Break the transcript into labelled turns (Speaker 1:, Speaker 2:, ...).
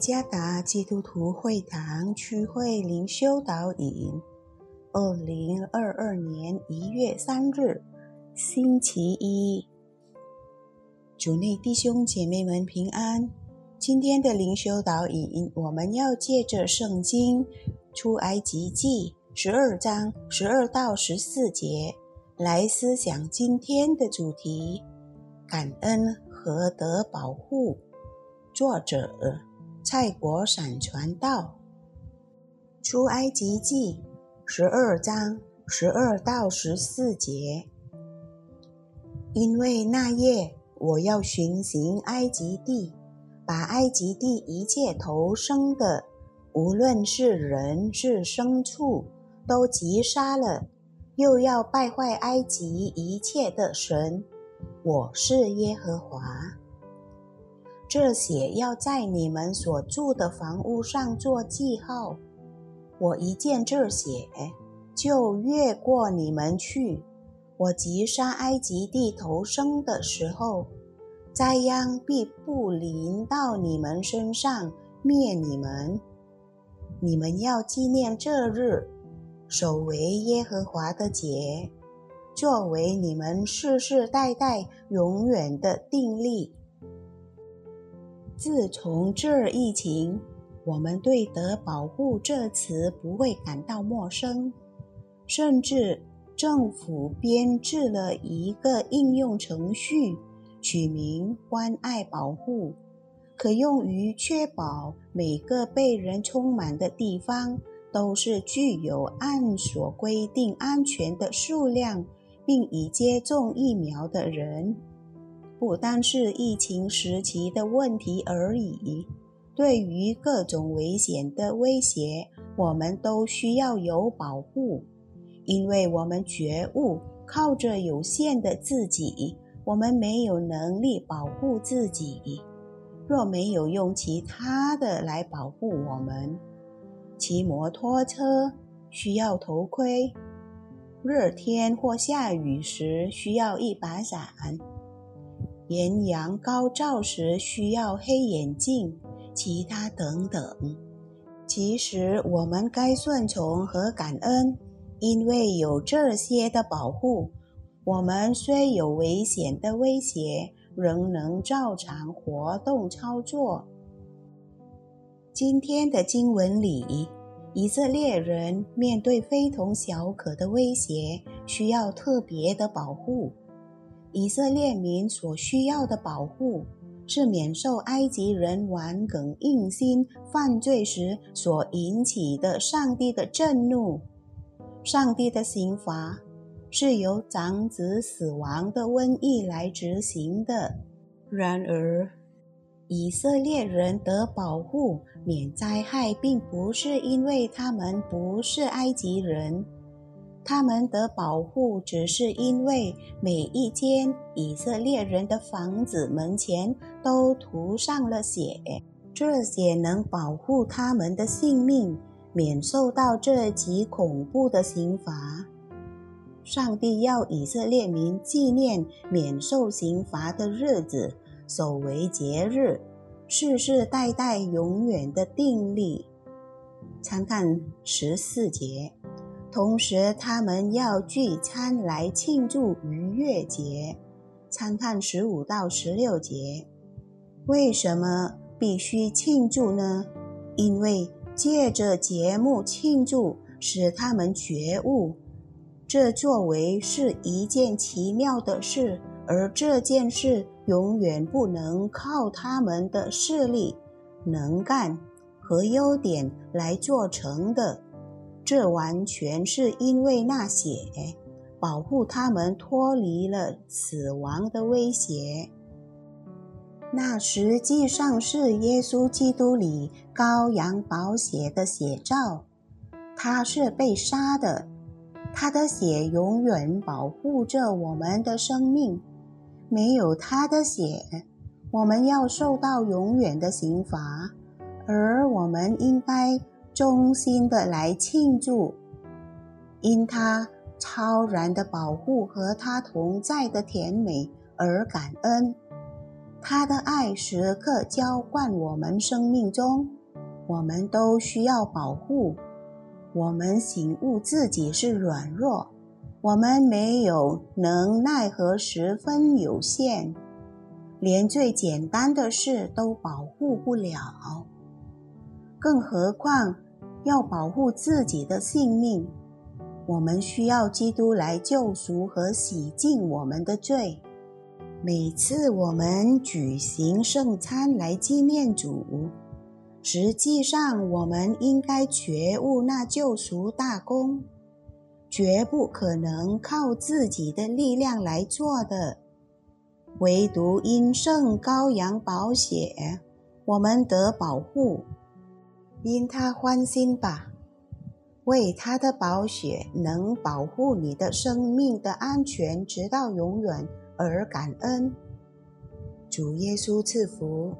Speaker 1: 加达基督徒会堂区会灵修导引，二零二二年一月三日，星期一，主内弟兄姐妹们平安。今天的灵修导引，我们要借着圣经出埃及记十二章十二到十四节来思想今天的主题：感恩和得保护。作者。蔡国闪传道，出埃及记十二章十二到十四节。因为那夜我要巡行埃及地，把埃及地一切投生的，无论是人是牲畜，都击杀了；又要败坏埃及一切的神。我是耶和华。这血要在你们所住的房屋上做记号。我一见这血，就越过你们去。我击杀埃及地头生的时候，灾殃必不临到你们身上，灭你们。你们要纪念这日，守为耶和华的节，作为你们世世代代永远的定力。自从这疫情，我们对“得保护”这词不会感到陌生，甚至政府编制了一个应用程序，取名“关爱保护”，可用于确保每个被人充满的地方都是具有按所规定安全的数量，并已接种疫苗的人。不单是疫情时期的问题而已，对于各种危险的威胁，我们都需要有保护，因为我们觉悟靠着有限的自己，我们没有能力保护自己。若没有用其他的来保护我们，骑摩托车需要头盔，热天或下雨时需要一把伞。艳阳高照时需要黑眼镜，其他等等。其实我们该顺从和感恩，因为有这些的保护，我们虽有危险的威胁，仍能照常活动操作。今天的经文里，以色列人面对非同小可的威胁，需要特别的保护。以色列民所需要的保护，是免受埃及人顽梗硬心犯罪时所引起的上帝的震怒。上帝的刑罚是由长子死亡的瘟疫来执行的。然而，以色列人得保护免灾害，并不是因为他们不是埃及人。他们的保护只是因为每一间以色列人的房子门前都涂上了血，这血能保护他们的性命免受到这极恐怖的刑罚。上帝要以色列民纪念免受刑罚的日子，守为节日，世世代代永远的定力。参看十四节。同时，他们要聚餐来庆祝逾越节。参看十五到十六节。为什么必须庆祝呢？因为借着节目庆祝，使他们觉悟，这作为是一件奇妙的事，而这件事永远不能靠他们的势力、能干和优点来做成的。这完全是因为那血保护他们脱离了死亡的威胁。那实际上是耶稣基督里羔羊宝血的写照。他是被杀的，他的血永远保护着我们的生命。没有他的血，我们要受到永远的刑罚，而我们应该。衷心的来庆祝，因他超然的保护和他同在的甜美而感恩。他的爱时刻浇灌我们生命中，我们都需要保护。我们醒悟自己是软弱，我们没有能奈何，十分有限，连最简单的事都保护不了，更何况要保护自己的性命？我们需要基督来救赎和洗净我们的罪。每次我们举行圣餐来纪念主，实际上我们应该觉悟那救赎大功，绝不可能靠自己的力量来做的。唯独因圣羔羊宝血，我们得保护。因他欢心吧，为他的宝血能保护你的生命的安全，直到永远。而感恩，主耶稣赐福。